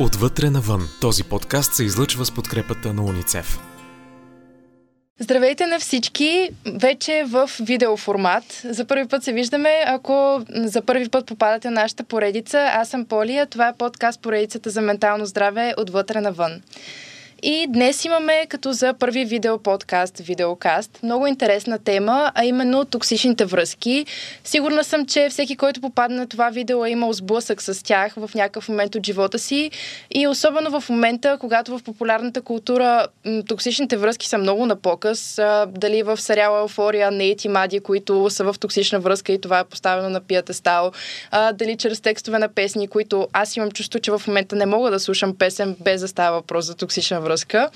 Отвътре навън. Този подкаст се излъчва с подкрепата на уницев. Здравейте на всички! Вече в видеоформат. За първи път се виждаме. Ако за първи път попадате на нашата поредица, аз съм Полия. Това е подкаст поредицата за ментално здраве отвътре навън. И днес имаме като за първи видео подкаст, видеокаст, много интересна тема, а именно токсичните връзки. Сигурна съм, че всеки, който попадне на това видео е имал сблъсък с тях в някакъв момент от живота си и особено в момента, когато в популярната култура токсичните връзки са много на показ, дали в сериала Еуфория, Нейт и Мади, които са в токсична връзка и това е поставено на пиятестал, дали чрез текстове на песни, които аз имам чувство, че в момента не мога да слушам песен без да става въпрос за токсична връзка.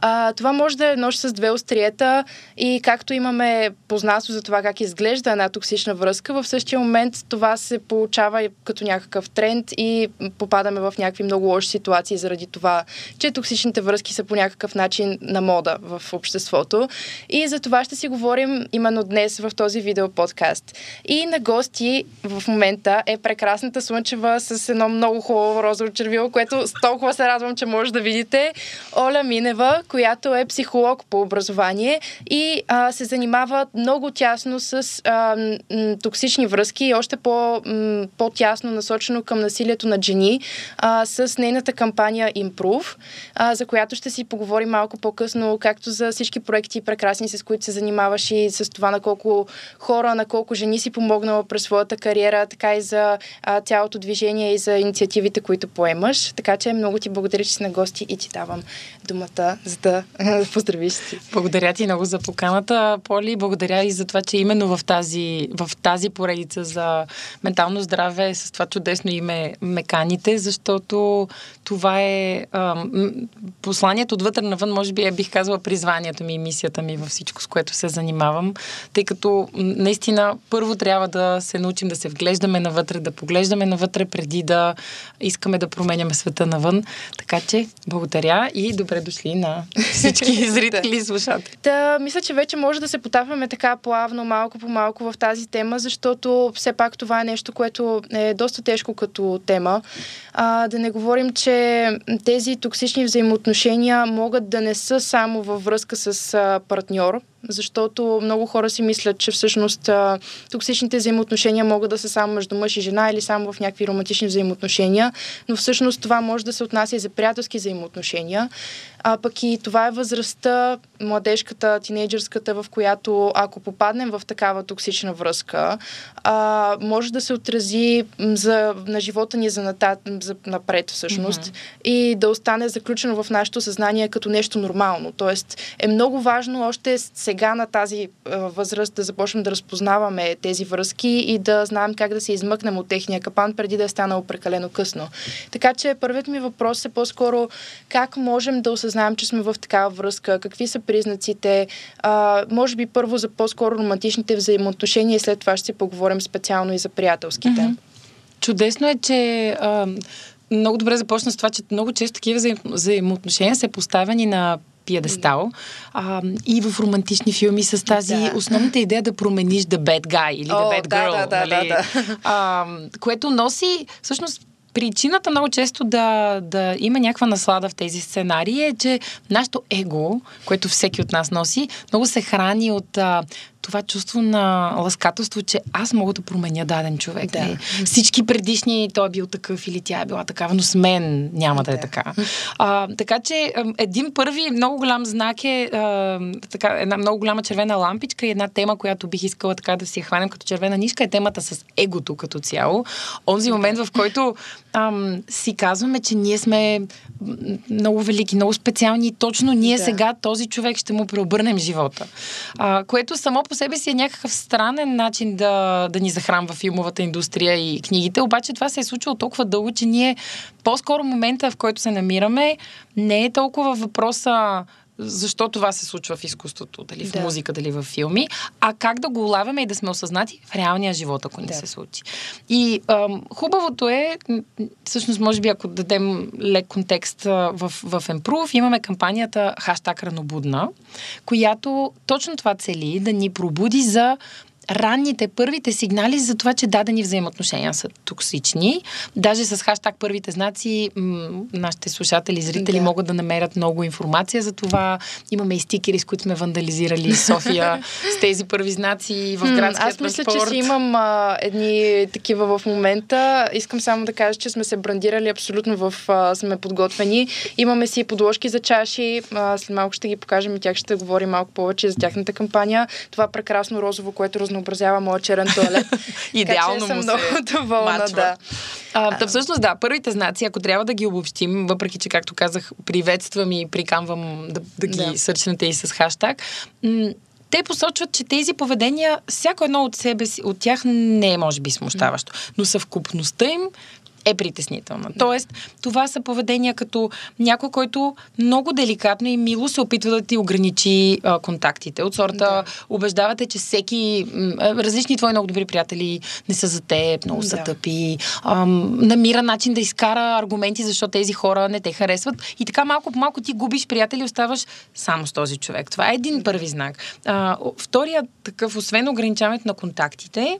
А, това може да е нож с две остриета и както имаме познато за това как изглежда една токсична връзка, в същия момент това се получава като някакъв тренд и попадаме в някакви много лоши ситуации заради това, че токсичните връзки са по някакъв начин на мода в обществото. И за това ще си говорим именно днес в този видео подкаст. И на гости в момента е прекрасната Слънчева с едно много хубаво розово червило, което толкова се радвам, че може да видите. Оля Минева, която е психолог по образование и а, се занимава много тясно с а, м, токсични връзки и още по, м, по-тясно насочено към насилието на жени а, с нейната кампания Improve, а, за която ще си поговорим малко по-късно, както за всички проекти прекрасни, с които се занимаваш и с това на колко хора, на колко жени си помогнала през своята кариера, така и за а, цялото движение и за инициативите, които поемаш. Така че много ти благодаря, че си на гости и ти давам думата, за да поздравиш си. Благодаря ти много за поканата, Поли. Благодаря и за това, че именно в тази, в тази поредица за ментално здраве с това чудесно име Меканите, защото това е а, посланието отвътре навън, може би е, бих казала, призванието ми и мисията ми във всичко, с което се занимавам, тъй като наистина първо трябва да се научим да се вглеждаме навътре, да поглеждаме навътре преди да искаме да променяме света навън. Така че, благодаря и добре дошли на всички зрители и слушатели. Та, мисля, че вече може да се потапваме така плавно, малко по малко в тази тема, защото все пак това е нещо, което е доста тежко като тема. А, да не говорим, че тези токсични взаимоотношения могат да не са само във връзка с партньор, защото много хора си мислят, че всъщност а, токсичните взаимоотношения могат да са само между мъж и жена или само в някакви романтични взаимоотношения, но всъщност това може да се отнася и за приятелски взаимоотношения. А пък и това е възрастта, младежката, тинейджърската, в която ако попаднем в такава токсична връзка, а, може да се отрази за, на живота ни за, ната, за напред всъщност mm-hmm. и да остане заключено в нашето съзнание като нещо нормално. Тоест е много важно още сега на тази а, възраст да започнем да разпознаваме тези връзки и да знаем как да се измъкнем от техния капан преди да е станало прекалено късно. Така че първият ми въпрос е по-скоро как можем да осъзнаем, че сме в такава връзка, какви са признаците, а, може би първо за по-скоро романтичните взаимоотношения и след това ще си поговорим специално и за приятелските. Мгм. Чудесно е, че а, много добре започна с това, че много често такива взаим, взаимоотношения са поставени на пиедестал а, и в романтични филми с тази Да. основната идея да промениш the bad guy или the О, bad да, girl, да, да, нали? да, А, което носи всъщност Причината много често да, да има някаква наслада в тези сценарии е, че нашето его, което всеки от нас носи, много се храни от а, това чувство на ласкателство, че аз мога да променя даден човек. Да. нали? Всички предишни той е бил такъв или тя е била такава, но с мен няма да, е Да. така. А, така че един първи много голям знак е а, така, една много голяма червена лампичка и една тема, която бих искала така да си я хванем като червена нишка е темата с егото като цяло. Онзи момент, в който ам, си казваме, че ние сме много велики, много специални и точно ние Да. сега този човек ще му преобърнем живота. А, което само по себе си е някакъв странен начин да, да ни захранва филмовата индустрия и книгите, обаче това се е случило толкова дълго, че ние по-скоро момента, в който се намираме, не е толкова въпроса защо това се случва в изкуството, дали в Да. музика, дали в филми, а как да го улавяме и да сме осъзнати в реалния живот, ако ни Да. се случи. И ам, хубавото е, всъщност, може би, ако дадем лек контекст а, в, в Improve, имаме кампанията Хаштаг Ранобудна, която точно това цели да ни пробуди за ранните, първите сигнали за това, че дадени взаимоотношения са токсични. Даже с хаштаг първите знаци м- нашите слушатели, зрители да. могат да намерят много информация за това. Имаме и стикери, с които сме вандализирали София с тези първи знаци в градския Аз мисля, транспорт. че си имам а, едни такива в момента. Искам само да кажа, че сме се брандирали абсолютно в... А, сме подготвени. Имаме си подложки за чаши. А, след малко ще ги покажем и тях ще говорим малко повече за тяхната кампания. Това прекрасно розово, което разнообразява моя черен туалет. Идеално така, че съм му много се доволна, мачва. да. А, да, всъщност да, първите знаци, ако трябва да ги обобщим, въпреки че, както казах, приветствам и приканвам да, да ги Да. сърчнете и с хаштаг, м- те посочват, че тези поведения, всяко едно от себе си, от тях не е, може би, смущаващо, но съвкупността им е притеснителна. Тоест, това са поведения като някой, който много деликатно и мило се опитва да ти ограничи а, контактите. От сорта, Да. убеждавате, че всеки, различни твои много добри приятели не са за теб, много са Да. тъпи, ам, намира начин да изкара аргументи, защото тези хора не те харесват. И така малко по малко ти губиш приятели, оставаш само с този човек. Това е един първи знак. А, втория такъв, освен ограничаването на контактите,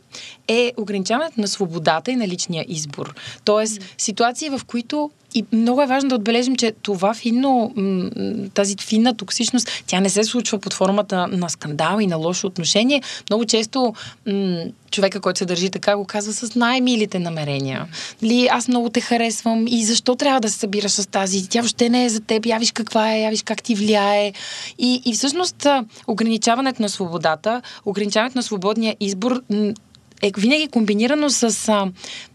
е ограничаването на свободата и на личния избор. Тоест, ситуации, в които и много е важно да отбележим, че това финно, тази финна токсичност, тя не се случва под формата на скандал и на лошо отношение. Много често м, човека, който се държи така, го казва с най-милите намерения. Ли, аз много те харесвам и защо трябва да се събираш с тази? Тя въобще не е за теб, я виж каква е, я виж как ти влияе. И, и всъщност ограничаването на свободата, ограничаването на свободния избор е винаги комбинирано с а,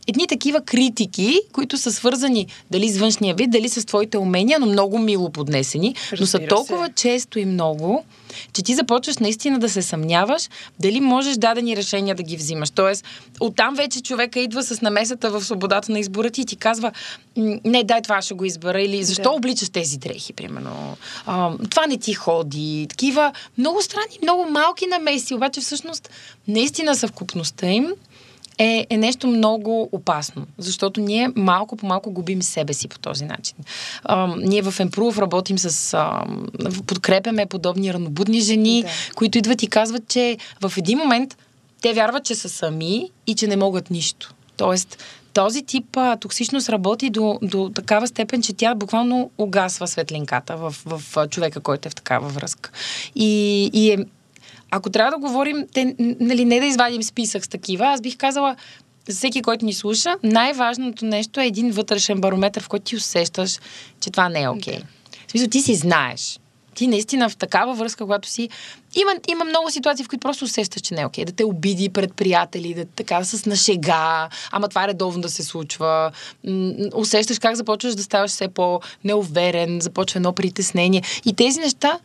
едни такива критики, които са свързани дали с външния вид, дали с твоите умения, но много мило поднесени, но са Разбира толкова се. често и много, че ти започваш наистина да се съмняваш дали можеш дадени решения да ги взимаш. Тоест, оттам вече човека идва с намесата в свободата на избора ти и ти казва, «М, не, дай това ще го избера или защо Да. обличаш тези дрехи, примерно. А, това не ти ходи. Такива много странни, много малки намеси, обаче всъщност наистина съвкупността им е, е нещо много опасно, защото ние малко по малко губим себе си по този начин. А, ние в Improve работим с... А, подкрепяме подобни ранобудни жени, Да. които идват и казват, че в един момент те вярват, че са сами и че не могат нищо. Тоест, този тип а, токсичност работи до, до такава степен, че тя буквално угасва светлинката в, в, а, човека, който е в такава връзка. И, и е, ако трябва да говорим, те, нали, не да извадим списък с такива, аз бих казала, за всеки, който ни слуша, най-важното нещо е един вътрешен барометр, в който ти усещаш, че това не е окей. Okay. В смисъл, ти си знаеш. Ти наистина в такава връзка, когато си... Има, има много ситуации, в които просто усещаш, че не е окей. Да те обиди пред приятели, да така с нашега, ама това е редовно да се случва. М, усещаш как започваш да ставаш все по-неуверен, започва едно притеснение. И тези неща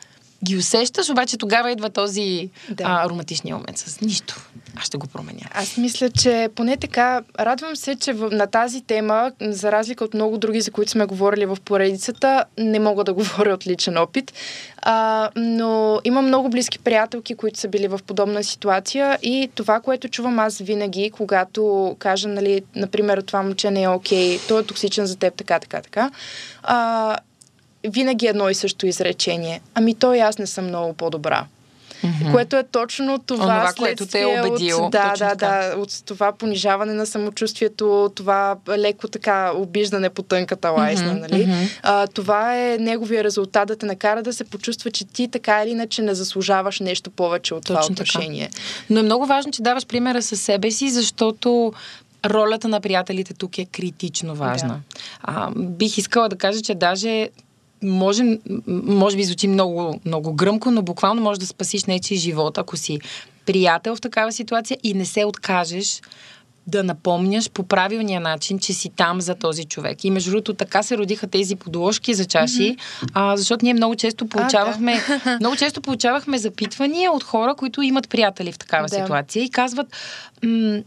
ги усещаш, обаче тогава идва този Да. а, ароматичния момент с нищо. Аз ще го променя. Аз мисля, че поне така, радвам се, че в, на тази тема, за разлика от много други, за които сме говорили в поредицата, не мога да говоря от личен опит. А, но имам много близки приятелки, които са били в подобна ситуация и това, което чувам аз винаги, когато кажа, нали, например, това момче не е окей, той е токсичен за теб, така, така, така, а, винаги едно и също изречение. Ами той и аз не съм много по-добра. Mm-hmm. Което е точно това, Онова, което те е убедило. От, да, да, да, от това понижаване на самочувствието, това леко така обиждане по тънката лайсна, Мгм, нали? мгм. А, това е неговия резултат да те накара да се почувства, че ти така или иначе не заслужаваш нещо повече от това Точно така. отношение. Но е много важно, че даваш примера със себе си, защото ролята на приятелите тук е критично важна. Да. А, бих искала да кажа, че даже може, може би звучи много, много гръмко, но буквално може да спасиш нечи живот, ако си приятел в такава ситуация и не се откажеш да напомняш по правилния начин, че си там за този човек. И между другото, така се родиха тези подложки за чаши, а, защото ние много често получавахме, много често получавахме запитвания от хора, които имат приятели в такава Да. ситуация и казват, м-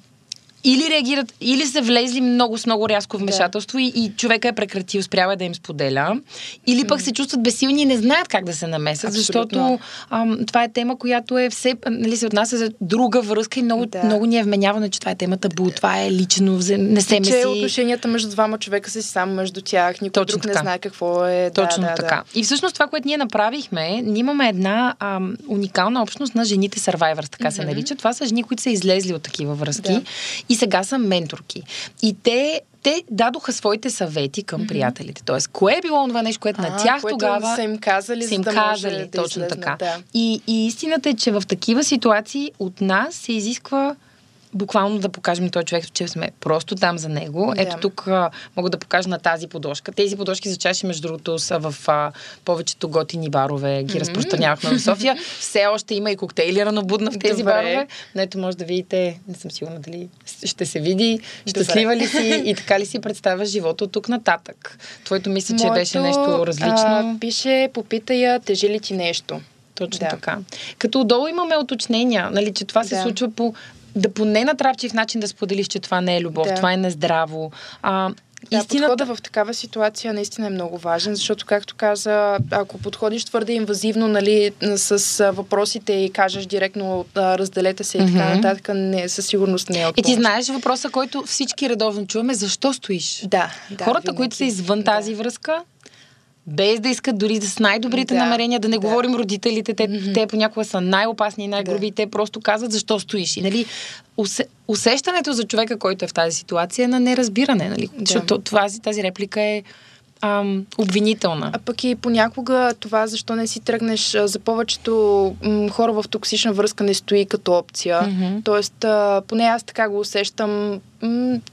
или реагират, или са влезли много с много рязко вмешателство да. и, и човека е прекратил, спрява е да им споделя, или пък се чувстват безсилни и не знаят как да се намесят, Абсолютно. защото ам, това е тема, която е все, нали, се отнася за друга връзка и много, да. много ни е вменявано, че това е тема табу, това е лично, не се меси. Че отношенията между двама човека са си само между тях, никой Точно друг така. не знае какво е. Точно да, така. Да. И всъщност това, което ние направихме, ние имаме една ам, уникална общност на жените Survivors, така mm-hmm. се нарича. Това са жени, които са излезли от такива връзки да. и сега са менторки. И те те дадоха своите съвети към mm-hmm. приятелите. Тоест, кое е било това нещо, което а, на тях тогава са им казали, са им да казали да точно излезнат, така. Да. И, и истината е, че в такива ситуации от нас се изисква буквално да покажем този човек, че сме просто там за него. Да. Ето тук а, мога да покажа на тази подложка. Тези подложки за чаши, между другото, са в а, повечето готини барове. Ги mm-hmm. разпространявахме в София. Все още има и коктейли ранобудна в тези Добре. барове. Но ето може да видите, не съм сигурна дали ще се види, щастлива ли си и така ли си представяш живота от тук нататък. Твоето мисля, че Моето, беше нещо различно. А, пише, попита я, тежи ли ти нещо? Точно да. така. Като отдолу имаме уточнения, нали, че това се да. случва по да поне натрапчив начин да споделиш, че това не е любов, да. това е нездраво. А, да, Истината... подхода в такава ситуация наистина е много важен, защото, както каза, ако подходиш твърде инвазивно, нали, с въпросите и кажеш директно разделете се и mm-hmm. така нататък, не, със сигурност не е от И ти знаеш въпроса, който всички редовно чуваме, защо стоиш? Да. да Хората, винаги. които са извън да. тази връзка, без да искат дори с най-добрите да, намерения, да не да. говорим родителите, те, mm-hmm. те понякога са най-опасни и най-груби, да. те просто казват защо стоиш. И нали, усе, усещането за човека, който е в тази ситуация е на неразбиране, нали? Да. Защото тази, тази реплика е ам, обвинителна. А пък и понякога това, защо не си тръгнеш, за повечето м, хора в токсична връзка не стои като опция. Mm-hmm. Тоест, а, поне аз така го усещам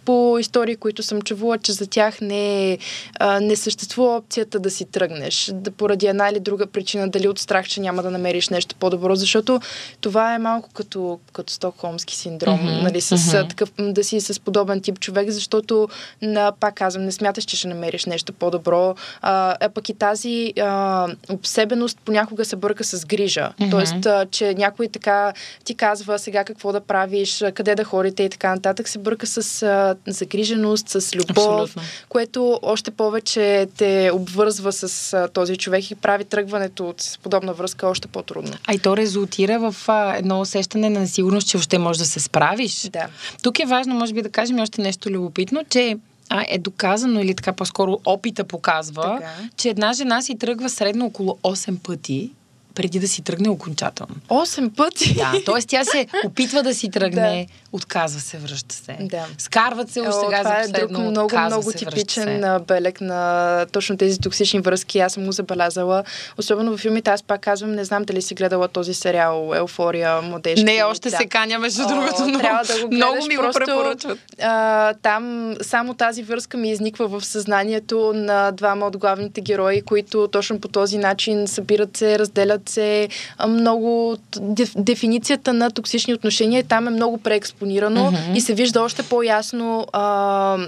по истории, които съм чувала, че за тях не, а, не съществува опцията да си тръгнеш, да поради една или друга причина, дали от страх, че няма да намериш нещо по-добро, защото това е малко като, като стокхолмски синдром, mm-hmm. нали, с mm-hmm. такъв, да си с подобен тип човек, защото, на, пак казвам, не смяташ, че ще намериш нещо по-добро, а, а пък и тази а, обсебеност понякога се бърка с грижа. Mm-hmm. Тоест, а, че някой така ти казва сега какво да правиш, къде да ходите и така нататък, се бърка с а, загриженост, с любов, Абсолютно. което още повече те обвързва с а, този човек и прави тръгването от подобна връзка още по-трудно. А и то резултира в а, едно усещане на несигурност, че още можеш да се справиш. Да. Тук е важно, може би, да кажем още нещо любопитно, че а, е доказано или така по-скоро опита показва, така. че една жена си тръгва средно около 8 пъти преди да си тръгне окончателно. Осем пъти? Да, т.е. тя се опитва да си тръгне, да. Отказва се, връща се. Да. Скарват се още сега това за последно, е друг много, много се, типичен белег на точно тези токсични връзки. Аз съм го забелязала. Особено в филмите, аз пак казвам, не знам дали си гледала този сериал Еуфория, младежки. Не, още да. се каня, между другото, но трябва да го гледаш, много ми го просто, препоръчват. А, там само тази връзка ми изниква в съзнанието на двама от главните герои, които точно по този начин събират се, разделят се много... Дефиницията на токсични отношения там е много преекспонирано mm-hmm. и се вижда още по-ясно а,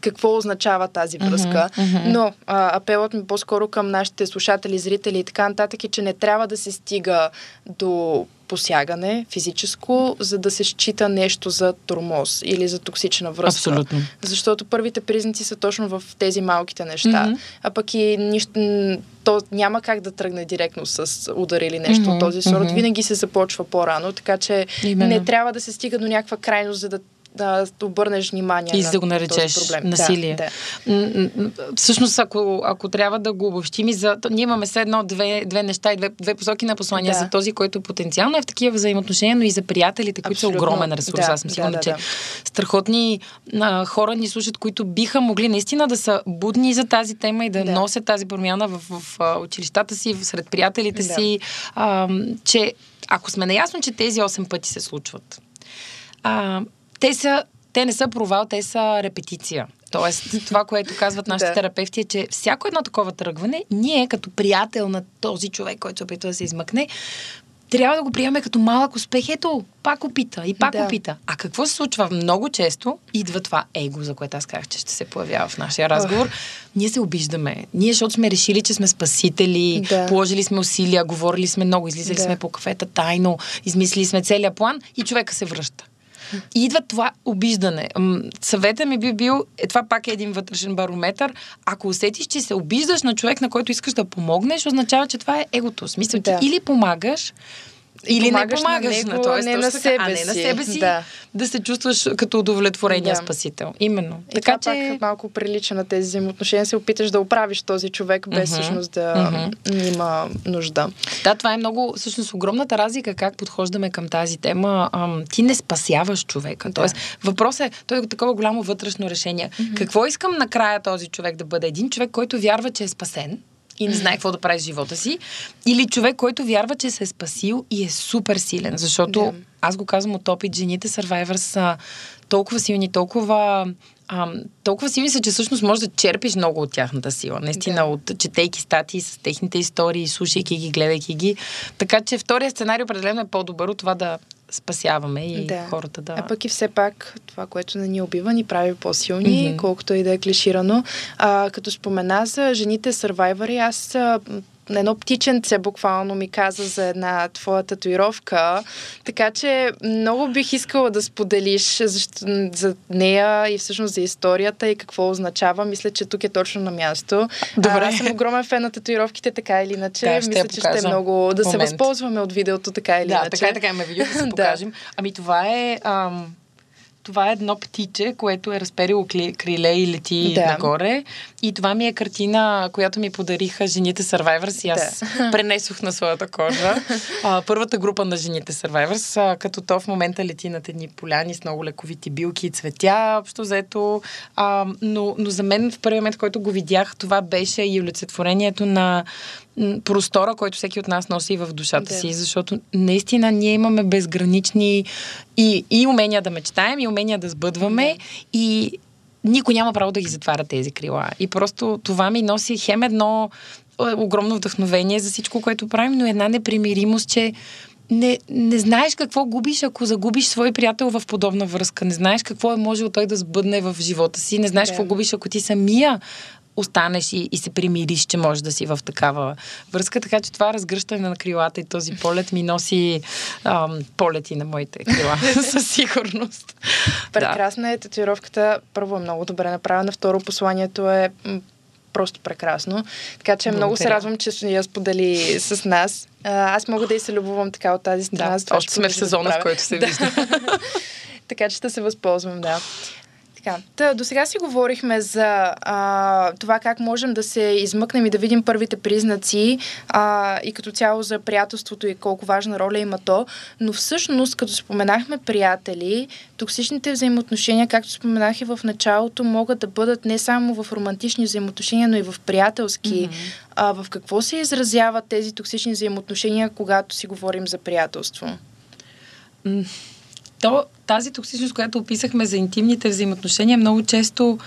какво означава тази връзка. Mm-hmm. Но а, апелът ми по-скоро към нашите слушатели, зрители и така нататък е, че не трябва да се стига до посягане физическо, за да се счита нещо за тормоз или за токсична връзка. Абсолютно. Защото първите признаци са точно в тези малките неща. Mm-hmm. А пък и нищо, то няма как да тръгне директно с удар или нещо mm-hmm. от този сорт. Mm-hmm. Винаги се започва по-рано, така че Именно. не трябва да се стига до някаква крайност, за да да обърнеш внимание и на да го наречеш проблем. насилие. Да, да. Всъщност, ако, ако трябва да го обобщим и за... Ние имаме все едно две, две неща и две, две посоки на послания да. за този, който потенциално е в такива взаимоотношения, но и за приятелите, които Абсолютно. са огромен ресурс. Да, Аз съм сигурна, да, да, че да. страхотни а, хора ни слушат, които биха могли наистина да са будни за тази тема и да, да. носят тази промяна в, в, в училищата си, сред приятелите да. си, а, че ако сме наясно, че тези 8 пъти се случват, а, те, са, те не са провал, те са репетиция. Тоест, това, което казват нашите да. терапевти е, че всяко едно такова тръгване, ние като приятел на този човек, който се опитва да се измъкне, трябва да го приемаме като малък успех. Ето, пак опита и пак да. опита. А какво се случва много често? Идва това его, за което аз казах, че ще се появява в нашия разговор. Ох. Ние се обиждаме. Ние, защото сме решили, че сме спасители, да. положили сме усилия, говорили сме много, излизали да. сме по кафета тайно, измислили сме целият план и човека се връща. И идва това обиждане. М, Съвета ми би бил, е, това пак е един вътрешен барометър. Ако усетиш, че се обиждаш на човек, на който искаш да помогнеш, означава, че това е егото. Смисъл, Да. че или помагаш, или помагаш не на помагаш него, тоест, не на така, себе а не на си. себе си, Да. да се чувстваш като удовлетворения Да. спасител. Именно. И така това че... пак малко прилича на тези взаимоотношения. Се опиташ да оправиш този човек, без Мгм. всъщност да Мгм. има нужда. Да, това е много, всъщност, огромната разлика как подхождаме към тази тема. Ам, ти не спасяваш човека. Да. Тоест, въпросът е, той е такова голямо вътрешно решение. Какво искам накрая този човек да бъде? Един човек, който вярва, че е спасен и не знае какво да прави с живота си, или човек, който вярва, че се е спасил и е супер силен. Защото Да. аз го казвам от опит, жените Survivor са толкова силни, толкова Ам, толкова силни са, че всъщност можеш да черпиш много от тяхната сила. Наистина, Да. от четейки статии с техните истории, слушайки ги, гледайки ги. Така че втория сценарий определено е по-добър от това да спасяваме и Да. хората да... А пък и все пак това, което не ни убива, ни прави по-силни, Мгм. колкото и да е клиширано. А, като спомена за жените сървайвари, аз а, едно птиченце буквално ми каза за една твоя татуировка, така че много бих искала да споделиш защо, за нея и всъщност за историята и какво означава. Мисля, че тук е точно на място. Добре. А, аз съм огромен фен на татуировките, така или иначе. Да, Мисля, че ще е много... Да се Момент. възползваме от видеото, така или да, иначе. така и така имаме видео да се Да. покажем. Ами това е... Ам, това е едно птиче, което е разперило криле и лети Да. нагоре. И това ми е картина, която ми подариха жените Survivors и аз пренесох на своята кожа. А, първата група на жените Survivors, а, като то в момента лети над едни поляни с много лековити билки и цветя, общо взето. А, но, но за мен в първия момент, който го видях, това беше и олицетворението на простора, който всеки от нас носи в душата Да. си, защото наистина ние имаме безгранични и, и умения да мечтаем, и умения да сбъдваме, и никой няма право да ги затваря тези крила. И просто това ми носи хем едно е, огромно вдъхновение за всичко, което правим, но една непримиримост, че не, не знаеш какво губиш, ако загубиш свой приятел в подобна връзка. Не знаеш какво е можел той да сбъдне в живота си. Не знаеш Да. какво губиш, ако ти самия останеш и, и се примириш, че можеш да си в такава връзка. Така че това разгръщане на крилата и този полет ми носи ам, полети на моите крила, със сигурност. Прекрасна е татуировката. Първо е много добре направена, второ посланието е просто прекрасно. Така че много се радвам, че я сподели с нас. А, аз мога да и се любовам така от тази страна. Да, още ще сме в продължа да сезона, в който се Да. вижда. така че ще се възползвам, да. Така, та, до сега си говорихме за а, това как можем да се измъкнем и да видим първите признаци а, и като цяло за приятелството и колко важна роля има то. Но всъщност, като споменахме приятели, токсичните взаимоотношения, както споменах и в началото, могат да бъдат не само в романтични взаимоотношения, но и в приятелски. Mm-hmm. А, в какво се изразяват тези токсични взаимоотношения, когато си говорим за приятелство? М, То, тази токсичност, която описахме за интимните взаимоотношения, много често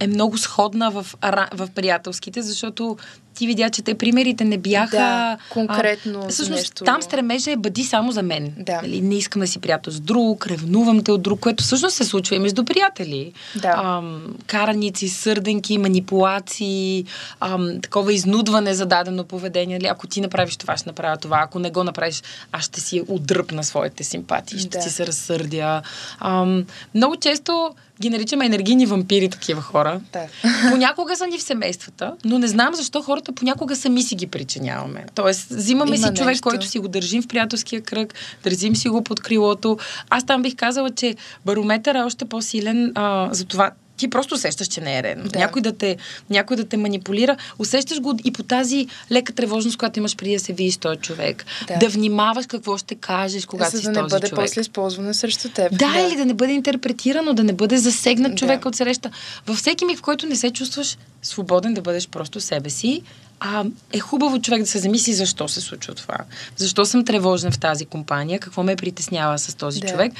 е много сходна в, в приятелските, защото ти видя, че те примерите не бяха... Да, конкретно за всъщност, нещо. там стремежа е бъди само за мен. Да. Нали, не искам да си приятел с друг, ревнувам те от друг, което всъщност се случва и между приятели. Да. Ам, караници, сърденки, манипулации, ам, такова изнудване за дадено поведение. Нали, ако ти направиш това, ще направя това. Ако не го направиш, аз ще си отдръпна своите симпатии, ще Да. си се разсърдя. Ам, много често ги наричаме енергийни вампири, такива хора. Да. Понякога са ни в семействата, но не знам защо хората понякога сами си ги причиняваме. Тоест, взимаме Има си човек, нещо. който си го държим в приятелския кръг, държим си го под крилото. Аз там бих казала, че барометър е още по-силен а, за това. Ти просто усещаш, че не е редно. Да. Някой, да те, някой да те манипулира. Усещаш го и по тази лека тревожност, която имаш преди да се видиш този човек. Да. Да, внимаваш какво ще кажеш, когато за си да не този бъде човек. после използвано срещу теб. Да, или да не бъде интерпретирано, да не бъде засегнат Да. от среща. Във всеки миг, в който не се чувстваш свободен да бъдеш просто себе си, а, е хубаво човек да се замисли защо се случва това. Защо съм тревожна в тази компания, какво ме притеснява с този Да. човек.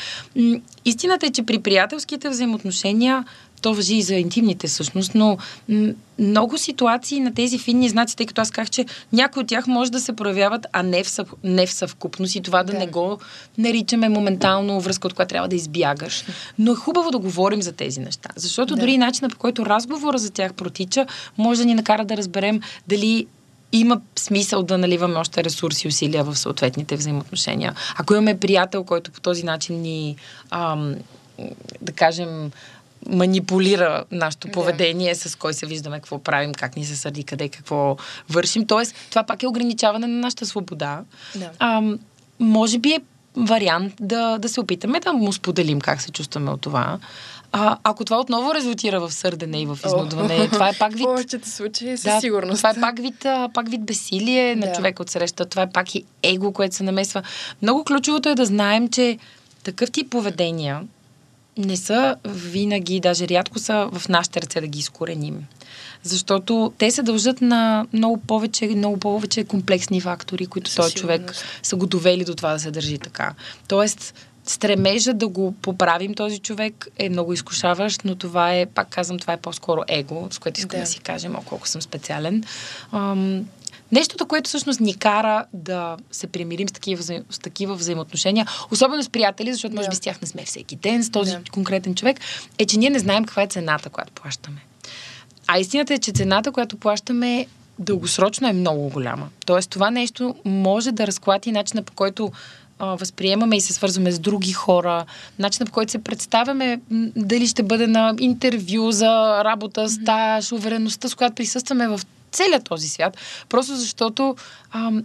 Истината е, че при приятелските взаимоотношения то въжи и за интимните всъщност, но много ситуации на тези финни знаци, тъй като аз казах, че някои от тях може да се проявяват, а не в, съв, не в съвкупност и това да, Да. не го наричаме моментално връзка, от която трябва да избягаш. Но е хубаво да говорим за тези неща, защото Да. дори начинът по който разговора за тях протича, може да ни накара да разберем дали има смисъл да наливаме още ресурси и усилия в съответните взаимоотношения. Ако имаме приятел, който по този начин ни, ам, да кажем, манипулира нашето поведение, да. с кой се виждаме, какво правим, как ни се сърди, къде, какво вършим. Тоест, това пак е ограничаване на нашата свобода. Да. Ам, може би е вариант да, да се опитаме да му споделим как се чувстваме от това. А, ако това отново резултира в сърдене и в изнудване, oh. това е пак вид... повечето случаи, със да, сигурност. Това е пак вид, пак вид бесилие на човек от среща. Това е пак и его, което се намесва. Много ключовото е да знаем, че такъв тип поведения не са винаги, даже рядко са в нашите ръце да ги изкореним. Защото те се дължат на много повече, много повече комплексни фактори, които този човек са го довели до това да се държи така. Тоест, стремежа да го поправим този човек е много изкушаващ, но това е, пак казвам, това е по-скоро его, с което искам да, да си кажем, о, колко съм специален. Ам, Нещото, което всъщност ни кара да се примирим с такива, с такива взаимоотношения, особено с приятели, защото може би с тях не сме всеки ден, с този yeah. конкретен човек, е, че ние не знаем каква е цената, която плащаме. А истината е, че цената, която плащаме дългосрочно е много голяма. Тоест, това нещо може да разклати начина по който а, възприемаме и се свързваме с други хора, начина по който се представяме, дали ще бъде на интервю за работа, стаж, увереността, с която присъстваме в целият този свят, просто защото ам,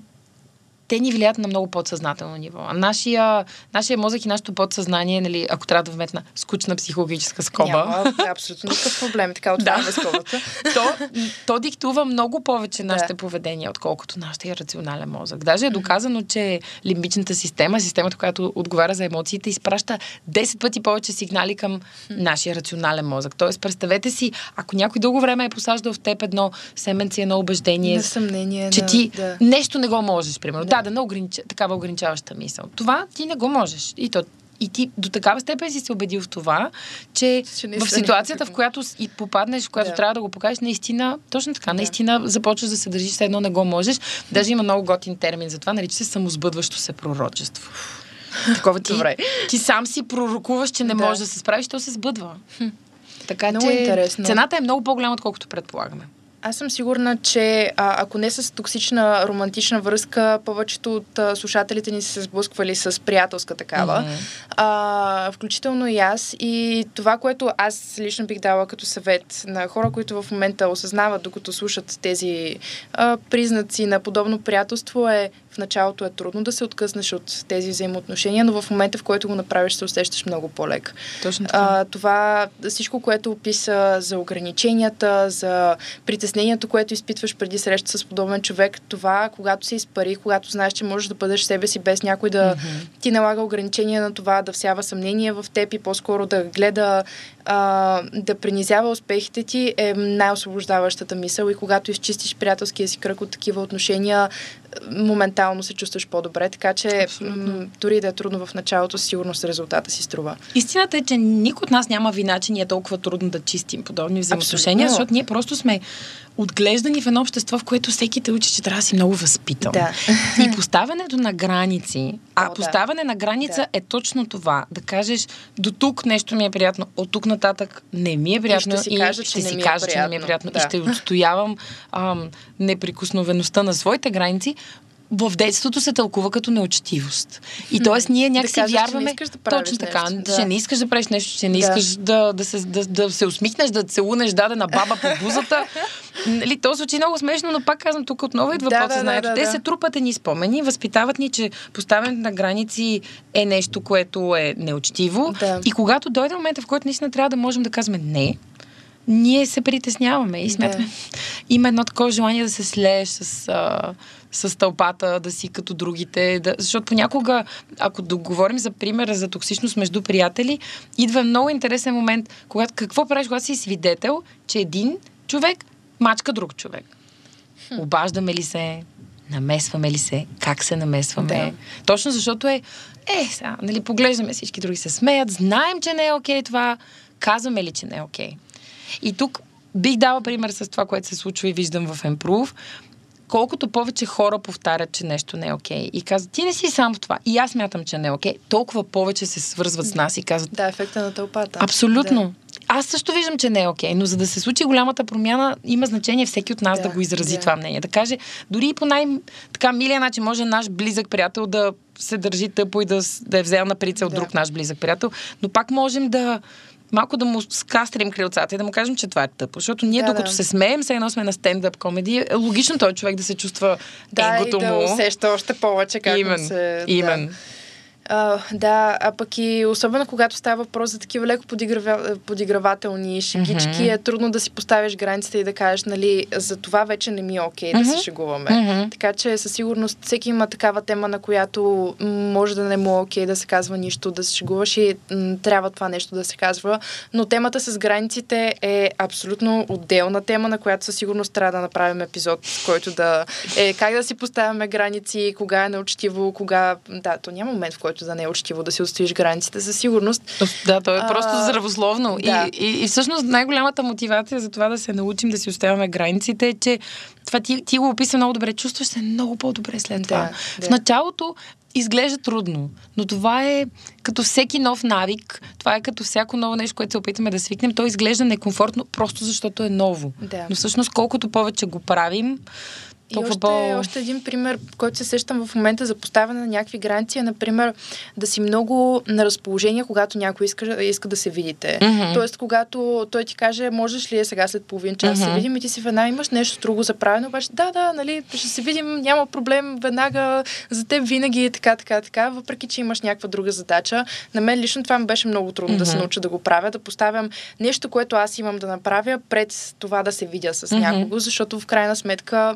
те ни влияят на много подсъзнателно ниво. А нашия, нашия мозък и нашето подсъзнание, нали, ако трябва да вметна скучна психологическа скоба. Няма абсолютно никакъв проблем. Така отваряме да. скобата. то, то диктува много повече нашите да. поведения, отколкото нашия рационален мозък. Даже е доказано, че лимбичната система, системата, която отговаря за емоциите, изпраща 10 пъти повече сигнали към нашия рационален мозък. Тоест, представете си, ако някой дълго време е посаждал в теб едно семенце, едно убеждение, на съмнение, че ти да. нещо не го можеш, примерно. Да, дадена огранич... такава ограничаваща мисъл. Това ти не го можеш. И то и ти до такава степен си се убедил в това, че, че в ситуацията, в която и попаднеш, в която да. трябва да го покажеш, наистина, точно така, да. наистина започваш да се държиш, все едно не го можеш. Даже има много готин термин за това, нарича се самосбъдващо се пророчество. Такова ти, Добре. ти сам си пророкуваш, че не да. можеш да се справиш, то се сбъдва. Така много че интересно. цената е много по-голяма, отколкото предполагаме. Аз съм сигурна, че а, ако не с токсична романтична връзка, повечето от а, слушателите ни са се сблъсквали с приятелска такава. Mm-hmm. А, включително и аз. И това, което аз лично бих дала като съвет на хора, които в момента осъзнават, докато слушат тези а, признаци на подобно приятелство, е в началото е трудно да се откъснеш от тези взаимоотношения, но в момента, в който го направиш, се усещаш много по-лек. Точно така. А, това, всичко, което описа за ограниченията, за притеснението, което изпитваш преди среща с подобен човек, това, когато се изпари, когато знаеш, че можеш да бъдеш себе си без някой да mm-hmm. ти налага ограничения на това, да всява съмнение в теб и по-скоро да гледа а, да принизява успехите ти е най-освобождаващата мисъл и когато изчистиш приятелския си кръг от такива отношения, моментално се чувстваш по-добре, така че м- дори да е трудно в началото, сигурно с резултата си струва. Истината е, че никой от нас няма вина, че ни е толкова трудно да чистим подобни взаимоотношения, защото ние просто сме отглеждани в едно общество, в което всеки те учи, че трябва да си много възпитан. Да. И поставянето на граници, а О, поставяне да. на граница да. е точно това. Да кажеш, до тук нещо ми е приятно, от тук нататък не ми е приятно и ще си кажа, си кажа, че не ми е приятно да. и ще отстоявам ам, неприкосновеността на своите граници, в детството се тълкува като неучтивост. И т.е. ние някакси да кажеш, вярваме. Че не да точно така. Нещо, да. Че не искаш да правиш нещо, че не да. искаш да, да, се, да, да се усмихнеш, да целунеш дадена баба по бузата. нали, то звучи много смешно, но пак казвам, тук отново идва да, да, да, да, Те да. се трупат ни спомени, възпитават ни, че поставянето на граници е нещо, което е неучтиво. Да. И когато дойде момента, в който наистина трябва да можем да казваме не, ние се притесняваме и смятаме. Да. Има едно такова желание да се слееш с, а, с тълпата, да си като другите. Да, защото понякога, ако да говорим за примера за токсичност между приятели, идва много интересен момент, когато, какво правиш, когато си свидетел, че един човек мачка друг човек. Хм. Обаждаме ли се? Намесваме ли се? Как се намесваме? Да. Точно защото е, е, сега, нали, поглеждаме всички други се смеят, знаем, че не е окей okay това, казваме ли, че не е окей. Okay. И тук бих дала пример с това, което се случва и виждам в Improve. Колкото повече хора повтарят, че нещо не е окей okay, и казват, ти не си сам в това, и аз мятам, че не е окей, okay, толкова повече се свързват с нас и казват. Да, ефекта на тълпата. Абсолютно. Да. аз също виждам, че не е окей, но за да се случи голямата промяна, има значение всеки от нас да, Да, го изрази да. това мнение. Да каже, дори и по най-така милия начин, може наш близък приятел да се държи тъпо и да, да е взел на прицел Да. друг наш близък приятел, но пак можем да малко да му скастрим крилцата и да му кажем, че това е тъпо. Защото ние, Да, докато да. се смеем, все едно сме на стендъп комеди, е логично този човек да се чувства Да, егото и да му. усеща още повече как Имен, се... имен. Да. А, да, а пък и особено когато става въпрос за такива леко подиграва, подигравателни шегички, Мгм. е трудно да си поставиш границите и да кажеш, нали, за това вече не ми е окей да Мгм. се шегуваме. Мгм. Така че със сигурност всеки има такава тема, на която може да не му е окей да се казва нищо, да се шегуваш и м, трябва това нещо да се казва. Но темата с границите е абсолютно отделна тема, на която със сигурност трябва да направим епизод, който да е как да си поставяме граници, кога е неучтиво, кога... Да, то няма момент, в който да не е учтиво да си отстоиш границите, със сигурност. Да, то е просто А, здравословно. да. И, и, и всъщност най-голямата мотивация за това да се научим да си оставяме границите е, че това ти, ти го описа много добре. Чувстваш се много по-добре след Да, това. да. В началото изглежда трудно, но това е като всеки нов навик, това е като всяко ново нещо, което се опитаме да свикнем, то изглежда некомфортно, просто защото е ново. Да. Но всъщност колкото повече го правим, И още, още един пример, който се сещам в момента за поставяне на някакви граници е, например, да си много на разположение, когато някой иска, иска да се видите. Мгм. Тоест, когато той ти каже, можеш ли е сега след половин час да се видим и ти си веднага имаш нещо друго за правене, обаче да, да, нали, ще се видим, няма проблем, веднага за теб винаги е така, така, така, въпреки че имаш някаква друга задача. На мен лично това ми беше много трудно да се науча да го правя, да поставям нещо, което аз имам да направя пред това да се видя с Мгм. някого, защото в крайна сметка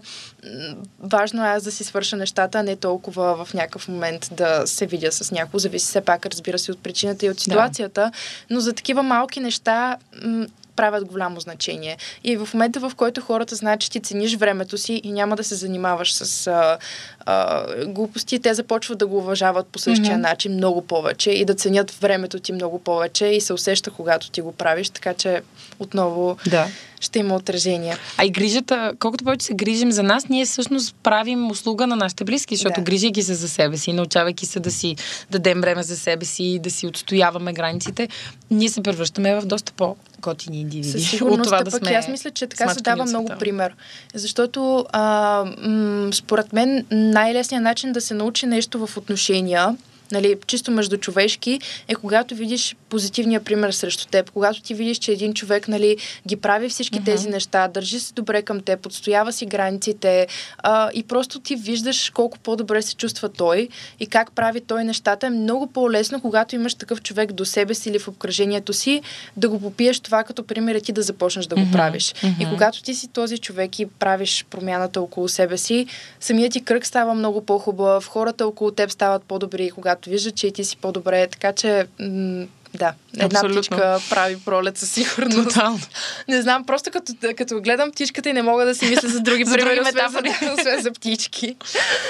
важно е аз да си свърша нещата, а не толкова в някакъв момент да се видя с някого. Зависи все пак, разбира се, от причината и от ситуацията, но за такива малки неща м, правят голямо значение. И в момента, в който хората знаят, че ти цениш времето си и няма да се занимаваш с а, а, глупости, те започват да го уважават по същия Мгм. начин много повече и да ценят времето ти много повече и се усеща, когато ти го правиш, така че отново Да. Ще има отражение. А и грижата, колкото повече се грижим за нас, ние всъщност правим услуга на нашите близки, защото Да. грижайки се за себе си, научавайки се да си дадем време за себе си, да си отстояваме границите, ние се превръщаме в доста по-готини индивиди. Със сигурност, от това да пък сме аз мисля, че така се дава много пример. Защото а, м- според мен най-лесният начин да се научи нещо в отношения нали, чисто между човешки, е когато видиш позитивния пример срещу теб, когато ти видиш, че един човек нали, ги прави всички Мгм. тези неща, държи се добре към теб, отстоява си границите а, и просто ти виждаш колко по-добре се чувства той и как прави той нещата. Е много по-лесно, когато имаш такъв човек до себе си или в обкръжението си, да го попиеш това като пример и ти да започнеш да го Мгм, правиш. И мгм. когато ти си този човек и правиш промяната около себе си, самият ти кръг става много по-хубав, хората около теб стават по-добри, когато виждат, че и ти си по-добре. Така че, м- да, една Абсолютно. птичка прави пролет със сигурност. Тотално. Не знам, просто като, като гледам птичката и не мога да си мисля за други За примери, други освен за, метафори. освен за птички.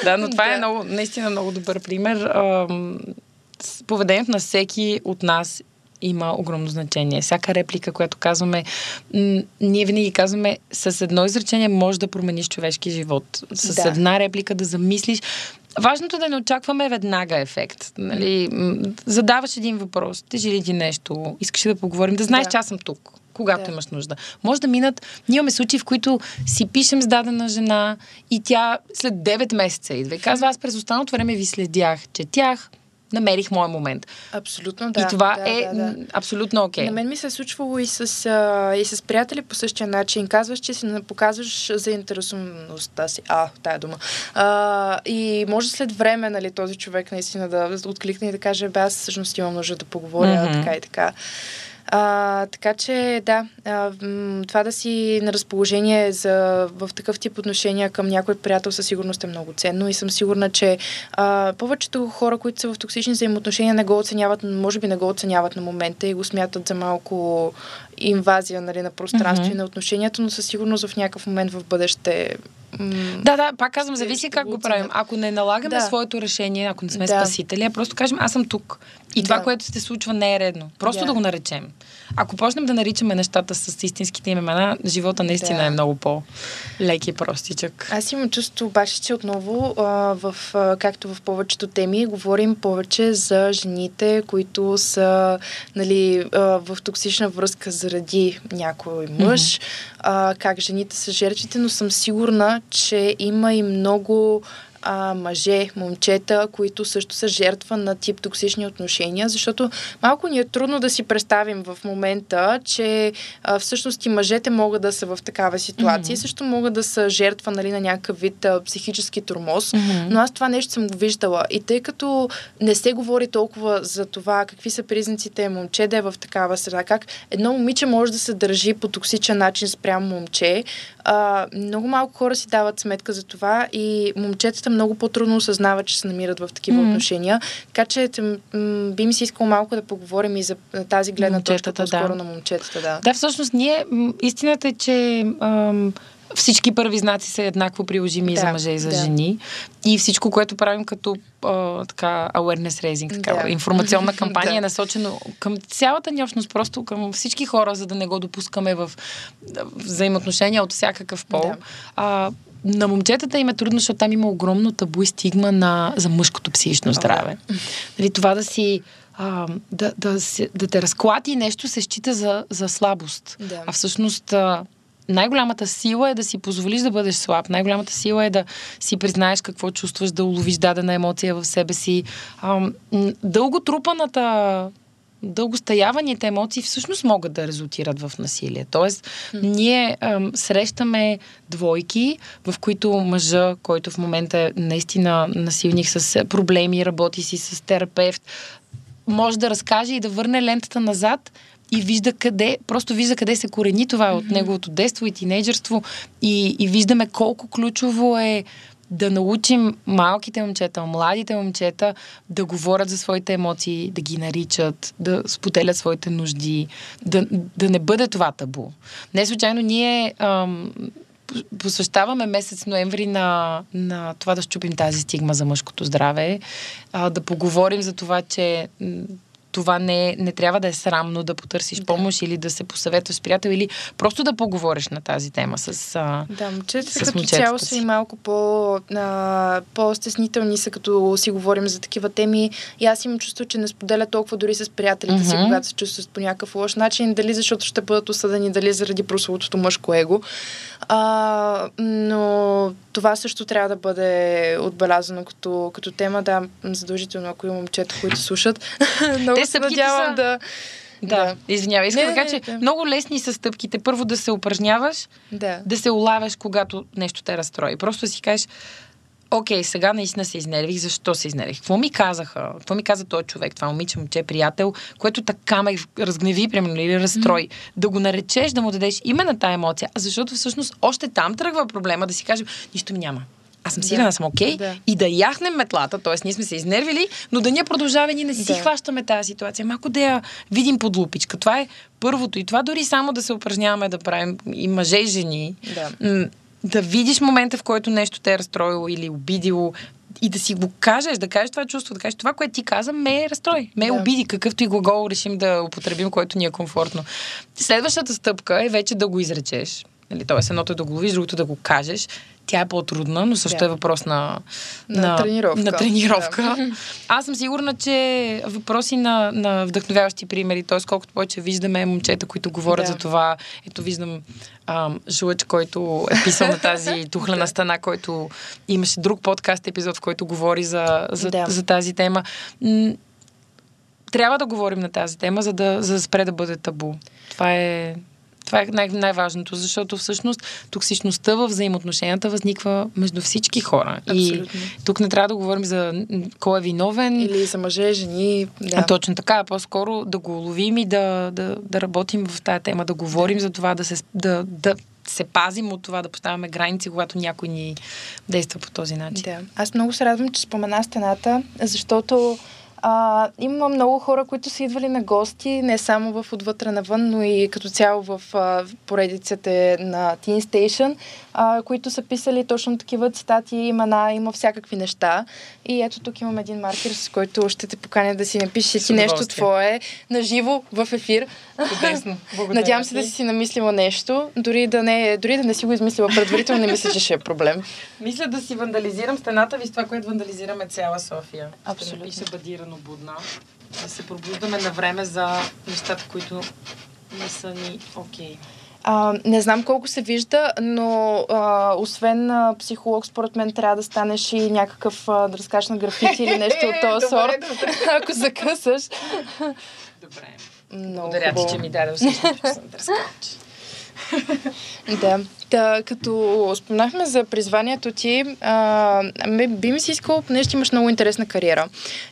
Да, но това Да. е много, наистина много добър пример. Поведението на всеки от нас има огромно значение. Всяка реплика, която казваме, м- ние винаги казваме, с едно изречение може да промениш човешки живот. С Да. една реплика да замислиш. Важното е да не очакваме веднага ефект. Нали? Задаваш един въпрос, тежи ли ти нещо, искаш ли да поговорим, да знаеш, Да. че аз съм тук когато Да. имаш нужда. Може да минат. Ние имаме случаи, в които си пишем с дадена жена и тя след 9 месеца идва и казва, аз през останалото време ви следях, четях, намерих моя момент. Абсолютно, да. и това да, е да, да. абсолютно окей. На мен ми се е случвало и с, а, и с приятели по същия начин. Казваш, че си показваш заинтересоваността си. А, тая дума. А, и може след време, нали, този човек наистина да откликне и да каже, бе, аз всъщност имам нужда да поговоря, Мгм. така и така. А, така че, да, а, това да си на разположение за, в такъв тип отношения към някой приятел със сигурност е много ценно и съм сигурна, че а, повечето хора, които са в токсични взаимоотношения, не го оценяват, може би не го оценяват на момента и го смятат за малко инвазия нали, на пространство Мгм. и на отношението, но със сигурност в някакъв момент в бъдеще. Да, да, пак казвам, зависи как го правим. Ако не налагаме Да. своето решение, ако не сме Да. спасители, а просто кажем, аз съм тук. И това, Да. което се случва, не е редно. Просто Да. да го наречем. Ако почнем да наричаме нещата с истинските им имена, живота наистина Да. е много по-лек и простичък. Аз имам чувство обаче, че отново, а, в, а, както в повечето теми, говорим повече за жените, които са нали, а, в токсична връзка, за заради някой мъж, mm-hmm. а, как жените са жертвите, но съм сигурна, че има и много а, мъже, момчета, които също са жертва на тип токсични отношения, защото малко ни е трудно да си представим в момента, че а, всъщност и мъжете могат да са в такава ситуация, mm-hmm. също могат да са жертва нали, на някакъв вид а, психически тормоз, mm-hmm. но аз това нещо съм го виждала. И тъй като не се говори толкова за това какви са признаците момче да е в такава среда, как едно момиче може да се държи по токсичен начин спрямо момче, а, много малко хора си дават сметка за това и момчетата много по-трудно осъзнават, че се намират в такива mm-hmm. отношения. Така че м- би ми се искало малко да поговорим и за тази гледна точка по-скоро да. на момчетата. Да. да, всъщност ние, истината е, че ам, всички първи знаци са еднакво приложими да, за мъже и за да. жени. И всичко, което правим като а, така awareness raising, така, да. информационна кампания да. е насочено към цялата ни общност, просто към всички хора, за да не го допускаме в взаимоотношения от всякакъв пол. Да. А, на момчетата им е трудно, защото там има огромно табу и стигма на, за мъжкото психично здраве. Нали, това да си а, да, да, се, да те разклати нещо се счита за, за слабост. Да. А всъщност а, най-голямата сила е да си позволиш да бъдеш слаб. Най-голямата сила е да си признаеш какво чувстваш, да уловиш дадена емоция в себе си. А, дълготрупаната дългостояваните емоции всъщност могат да резултират в насилие. Тоест, mm. ние ам, срещаме двойки, в които мъжа, който в момента е наистина насилник с проблеми, работи си с терапевт, може да разкаже и да върне лентата назад и вижда къде, просто вижда къде се корени това от неговото детство и тинейджерство и, и виждаме колко ключово е да научим малките момчета, младите момчета да говорят за своите емоции, да ги наричат, да споделят своите нужди, да, да не бъде това табу. Не случайно ние ам, посвещаваме месец ноември на, на това да щупим тази стигма за мъжкото здраве, а, да поговорим за това, че това не, не трябва да е срамно да потърсиш да. помощ или да се посъветваш с приятел или просто да поговориш на тази тема с а, Да, момчета като цяло са и малко по, а, по-стеснителни са, като си говорим за такива теми. И аз имам чувство, че не споделя толкова дори с приятелите mm-hmm. си, когато се чувстват по някакъв лош начин. Дали защото ще бъдат осъдени, дали заради прословутото мъжко его. А, но това също трябва да бъде отбелязано като, като тема. Да, задължително, ако има момчета, които слушат. Много Те надявам са... да... Да, да. извинявай. Искам да кажа, че да. много лесни са стъпките. Първо да се упражняваш, да, да се улавяш, когато нещо те разстрои. Просто си кажеш, окей, сега наистина се изнервих. Защо се изнервих? Какво ми казаха? Какво ми каза този човек, това момиче, момче, приятел, което така ме разгневи, примерно, или разстрой. Mm-hmm. Да го наречеш, да му дадеш име на тая емоция, защото всъщност още там тръгва проблема да си кажем, нищо ми няма. Аз съм сигурна, да. съм окей. Okay, да. И да яхнем метлата, т.е. ние сме се изнервили, но да ние продължаваме, ние не си да. хващаме тази ситуация. Малко да я видим под лупичка. Това е първото. И това дори само да се упражняваме да правим и мъже и жени. Да да видиш момента, в който нещо те е разстроило или обидило и да си го кажеш, да кажеш това чувство, да кажеш това, което ти каза, ме е разстрой, ме е да. обиди, какъвто и глагол решим да употребим, който ни е комфортно. Следващата стъпка е вече да го изречеш. Нали, Тоест, едното е да го ловиш, другото да го кажеш. Тя е по-трудна, но също да. е въпрос на, на, на тренировка. На тренировка. Да. Аз съм сигурна, че въпроси на, на вдъхновяващи примери, т.е. колкото повече виждаме момчета, които говорят да. за това. Ето виждам ам, Жлъч, който е писал на тази тухлена стена, който имаше друг подкаст епизод, в който говори за, за, да. за тази тема. Трябва да говорим на тази тема, за да, за да спре да бъде табу. Това е това е най- най-важното, защото всъщност токсичността в взаимоотношенията възниква между всички хора. Абсолютно. И тук не трябва да говорим за кой е виновен. Или за мъже, жени. Да. А, точно така. По-скоро да го ловим и да, да, да работим в тая тема, да говорим за това, да се, да, да се пазим от това да поставяме граници, когато някой ни действа по този начин. Да. Аз много се радвам, че спомена стената, защото а, има много хора, които са идвали на гости, не само в отвътре навън, но и като цяло в а, поредиците на Teen Station, а, които са писали точно такива цитати, имена, има всякакви неща. И ето тук имам един маркер, с който ще те поканя да си напишеш ти нещо твое на живо в ефир. Чудесно. Надявам се да си си намислила нещо, дори да не, дори да не си го измислила предварително, не мисля, че ще е проблем. Мисля да си вандализирам стената ви с това, което вандализираме цяла София. Абсолютно. Ще Бадирано будна. Да се пробуждаме на време за нещата, които не са ни окей. Okay. А, не знам колко се вижда, но а, освен а, психолог, според мен трябва да станеш и някакъв, а, да разкажеш на графити или нещо от този сорт, ако закъсаш. Добре. Много Благодаря ти, че ми даде усещането, че съм да. Да. Като спомнахме за призванието ти, а, би ми се искало, понеже имаш много интересна кариера.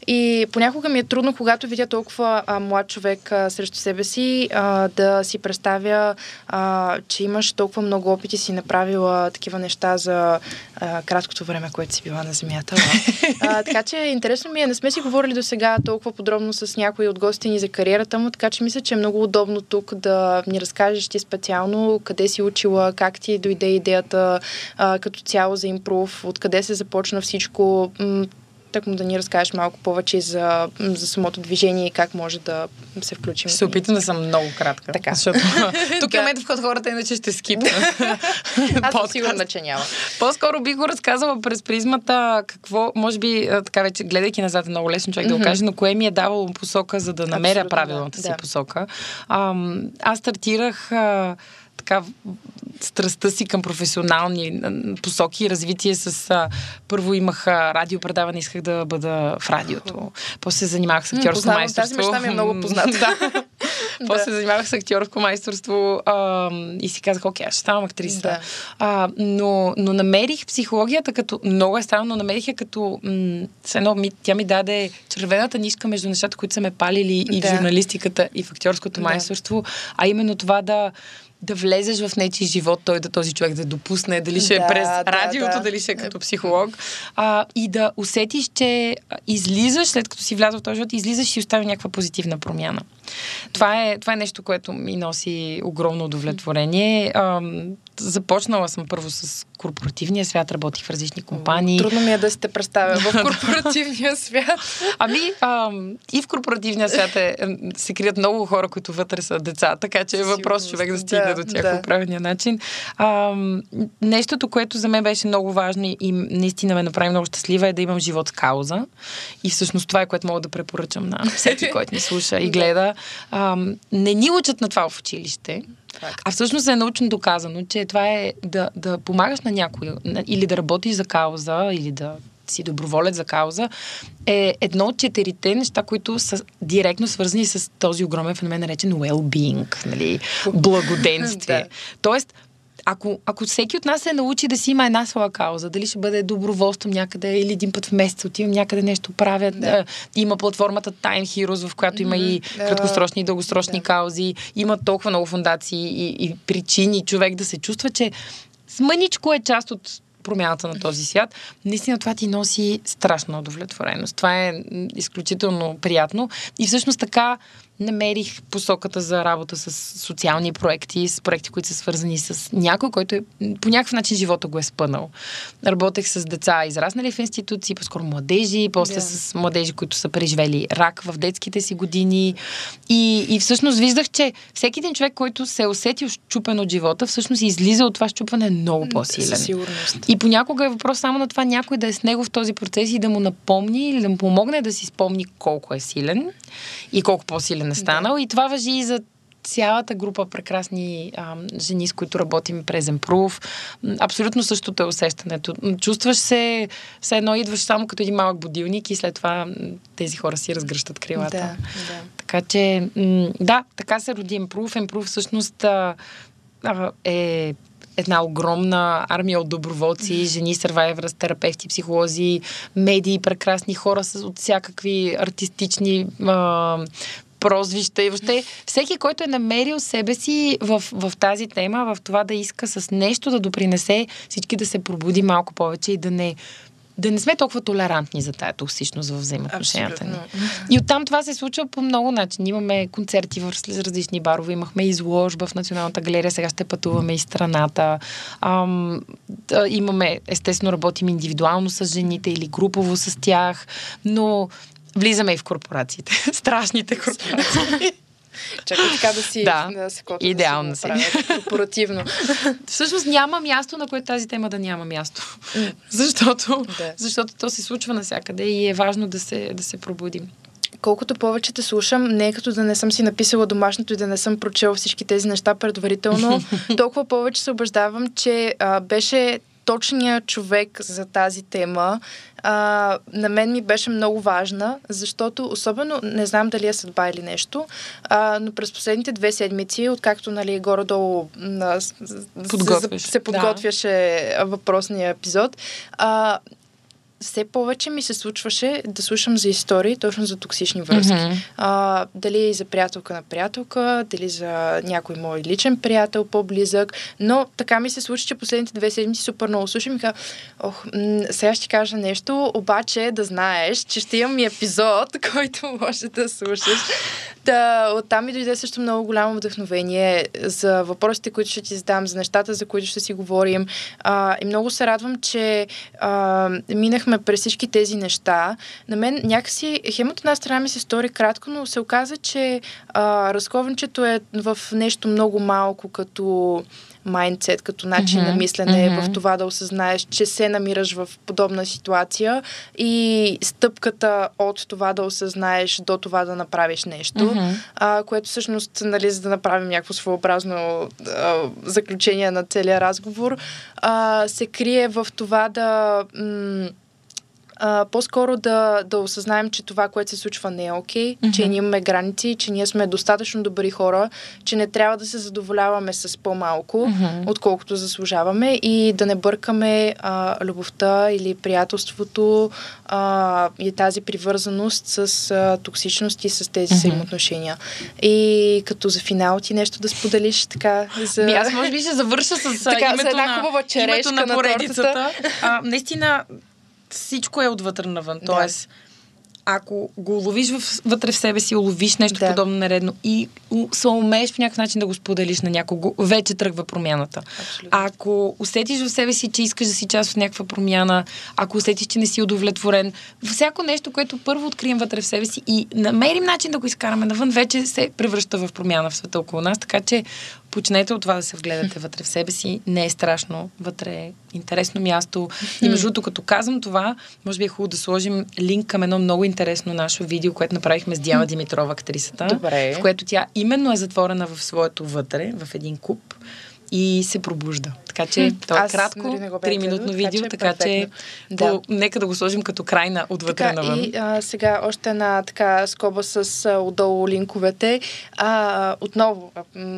И понякога ми е трудно, когато видя толкова а, млад човек а, срещу себе си, а, да си представя, а, че имаш толкова много опити, си направила такива неща за а, краткото време, което си била на Земята. а, така че интересно ми е, не сме си говорили до сега толкова подробно с някои от гости ни за кариерата му, така че мисля, че е много удобно тук да ни разкажеш ти специално къде си учила, как ти дойде идеята а, като цяло за импров, откъде се започна всичко. М- так му да ни разкажеш малко повече за, за самото движение и как може да се включим. Ще се опитам да съм много кратка. Така. Защото тук е момент, в който хората иначе ще скипна. Аз съм сигурна, че няма. По-скоро бих го разказала през призмата какво, може би, така вече, гледайки назад, е много лесно човек mm-hmm. да го каже, но кое ми е давало посока, за да намеря Абсолютно, правилната да. си да. посока. А, аз стартирах а, така страстта си към професионални посоки и развитие с... А, първо имах радиопредаване, исках да бъда в радиото. После се занимавах с актьорско Познавам, майсторство. Тази мечта ми е много позната. да. После се занимавах с актьорско майсторство а, и си казах, окей, аз ще ставам актриса. Да. А, но, но намерих психологията като... Много е странно, но намерих я като... М- едно, ми, тя ми даде червената нишка между нещата, които са ме палили и да. в журналистиката, и в актьорското да. майсторство, а именно това да да влезеш в нечи живот, той да този човек да допусне, дали ще е да, е през да, радиото, да. дали ще е като психолог. А, и да усетиш, че излизаш, след като си влязъл в този живот, излизаш и остави някаква позитивна промяна. Това е, това е нещо, което ми носи огромно удовлетворение. А, започнала съм първо с корпоративния свят, работих в различни компании. Трудно ми е да сте представя в корпоративния свят. Ами, а, и в корпоративния свят е, се крият много хора, които вътре са деца, така че е въпрос човек да стигне да, до тях да. по правилния начин. А, нещото, което за мен беше много важно и наистина ме направи много щастлива е да имам живот с кауза. И всъщност това е което мога да препоръчам на всеки, който ни слуша и гледа. А, не ни учат на това в училище. Факт. А всъщност е научно доказано, че това е да, да помагаш на някой или да работиш за кауза, или да си доброволец за кауза, е едно от четирите неща, които са директно свързани с този огромен феномен, наречен well-being, нали? благоденствие. да. Тоест, ако, ако всеки от нас се научи да си има една своя кауза, дали ще бъде доброволство някъде или един път в месец отивам някъде нещо правят, да. да, има платформата Time Heroes, в която има и краткосрочни и дългосрочни да. каузи, има толкова много фундации и, и причини човек да се чувства, че смъничко е част от промяната на този свят, наистина това ти носи страшна удовлетвореност. Това е изключително приятно. И всъщност така намерих посоката за работа с социални проекти, с проекти, които са свързани с някой, който е, по някакъв начин живота го е спънал. Работех с деца, израснали в институции, по-скоро младежи, после yeah. с младежи, които са преживели рак в детските си години. И, и всъщност виждах, че всеки един човек, който се е усетил щупен от живота, всъщност излиза от това щупване много по-силен. И понякога е въпрос само на това някой да е с него в този процес и да му напомни или да му помогне да си спомни колко е силен и колко по-силен е станал. Да. И това въжи и за цялата група прекрасни а, жени, с които работим през Емпрув. Абсолютно същото е усещането. Чувстваш се, все едно идваш само като един малък будилник и след това тези хора си разгръщат крилата. Да, да. Така че, да, така се роди Емпрув. Емпрув всъщност а, а, е една огромна армия от доброволци, жени, сървайвърс, терапевти, психолози, медии, прекрасни хора с, от всякакви артистични а, прозвища и въобще всеки, който е намерил себе си в, в тази тема, в това да иска с нещо да допринесе всички да се пробуди малко повече и да не да не сме толкова толерантни за тая токсичност в взаимоотношенията ни. И оттам това се случва по много начини. Имаме концерти в различни барове, имахме изложба в Националната галерия, сега ще пътуваме и страната. Ам, да, имаме, естествено, работим индивидуално с жените или групово с тях, но влизаме и в корпорациите. Страшните корпорации. Чакай така да си да, да се идеално да си. корпоративно. Всъщност няма място, на което тази тема да няма място. защото, да. защото то се случва навсякъде и е важно да се, да се пробудим. колкото повече те слушам, не е като да не съм си написала домашното и да не съм прочела всички тези неща предварително, толкова повече се убеждавам, че а, беше точният човек за тази тема а, на мен ми беше много важна, защото особено, не знам дали е съдба или нещо, а, но през последните две седмици, откакто нали, горе-долу на, се подготвяше да. въпросния епизод, а, все повече ми се случваше да слушам за истории точно за токсични връзки. Mm-hmm. А, дали за приятелка на приятелка, дали за някой мой личен приятел, по-близък. Но така ми се случи, че последните две седмици супер много слушам и казвам, ох, м- сега ще кажа нещо, обаче да знаеш, че ще имам и епизод, който може да слушаш. Да, оттам ми дойде също много голямо вдъхновение за въпросите, които ще ти задам, за нещата, за които ще си говорим. А, и много се радвам, че а, минахме през всички тези неща. На мен някакси, хем от една страна ми се стори кратко, но се оказа, че а, разковничето е в нещо много малко, като майндсет, като начин mm-hmm. на мислене mm-hmm. в това да осъзнаеш, че се намираш в подобна ситуация и стъпката от това да осъзнаеш до това да направиш нещо, mm-hmm. а, което всъщност, нали, за да направим някакво своеобразно а, заключение на целия разговор, а, се крие в това да... М- а, по-скоро да, да осъзнаем, че това, което се случва, не е окей, okay, mm-hmm. че ние имаме граници, че ние сме достатъчно добри хора, че не трябва да се задоволяваме с по-малко, mm-hmm. отколкото заслужаваме и да не бъркаме а, любовта или приятелството а, и тази привързаност с а, токсичност и с тези mm-hmm. взаимоотношения. И като за финал ти нещо да споделиш така за... Ми, аз може би ще завърша с така, името, за една хубава черешка името на поредицата. А, наистина всичко е отвътре навън. Да. Тоест, ако го уловиш вътре в себе си, уловиш нещо да. подобно наредно и се умееш по някакъв начин да го споделиш на някого, вече тръгва промяната. Абсолютно. Ако усетиш в себе си, че искаш да си част от някаква промяна, ако усетиш, че не си удовлетворен, всяко нещо, което първо открием вътре в себе си и намерим начин да го изкараме навън, вече се превръща в промяна в света около нас. Така че почнете от това да се вгледате вътре в себе си. Не е страшно. Вътре е интересно място. И между другото, като казвам това, може би е хубаво да сложим линк към едно много интересно наше видео, което направихме с Диана Димитрова, актрисата. Добре. В което тя именно е затворена в своето вътре, в един куп и се пробужда. Така че то е кратко, 3-минутно нали, видео, така че, така че да. по, нека да го сложим като край на отвътре така, навън. И а, сега още една така скоба с а, отдолу линковете. А, отново,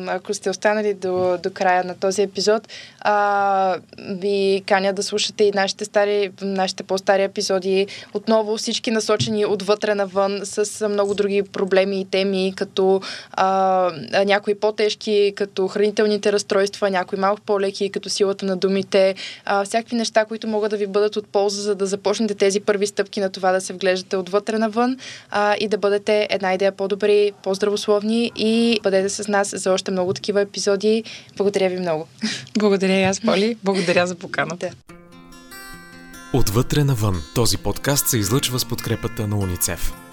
ако сте останали до, до края на този епизод, а, ви каня да слушате и нашите, стари, нашите по-стари епизоди. Отново всички насочени отвътре навън с много други проблеми и теми, като а, някои по-тежки, като хранителните разстройства, някои малко по-леки, като силата на думите, а, всякакви неща, които могат да ви бъдат от полза, за да започнете тези първи стъпки на това да се вглеждате отвътре навън а, и да бъдете една идея по-добри, по-здравословни и бъдете с нас за още много такива епизоди. Благодаря ви много. Благодаря и аз, Поли. Благодаря за поканата. Отвътре навън. Този подкаст се излъчва с подкрепата на Уницев.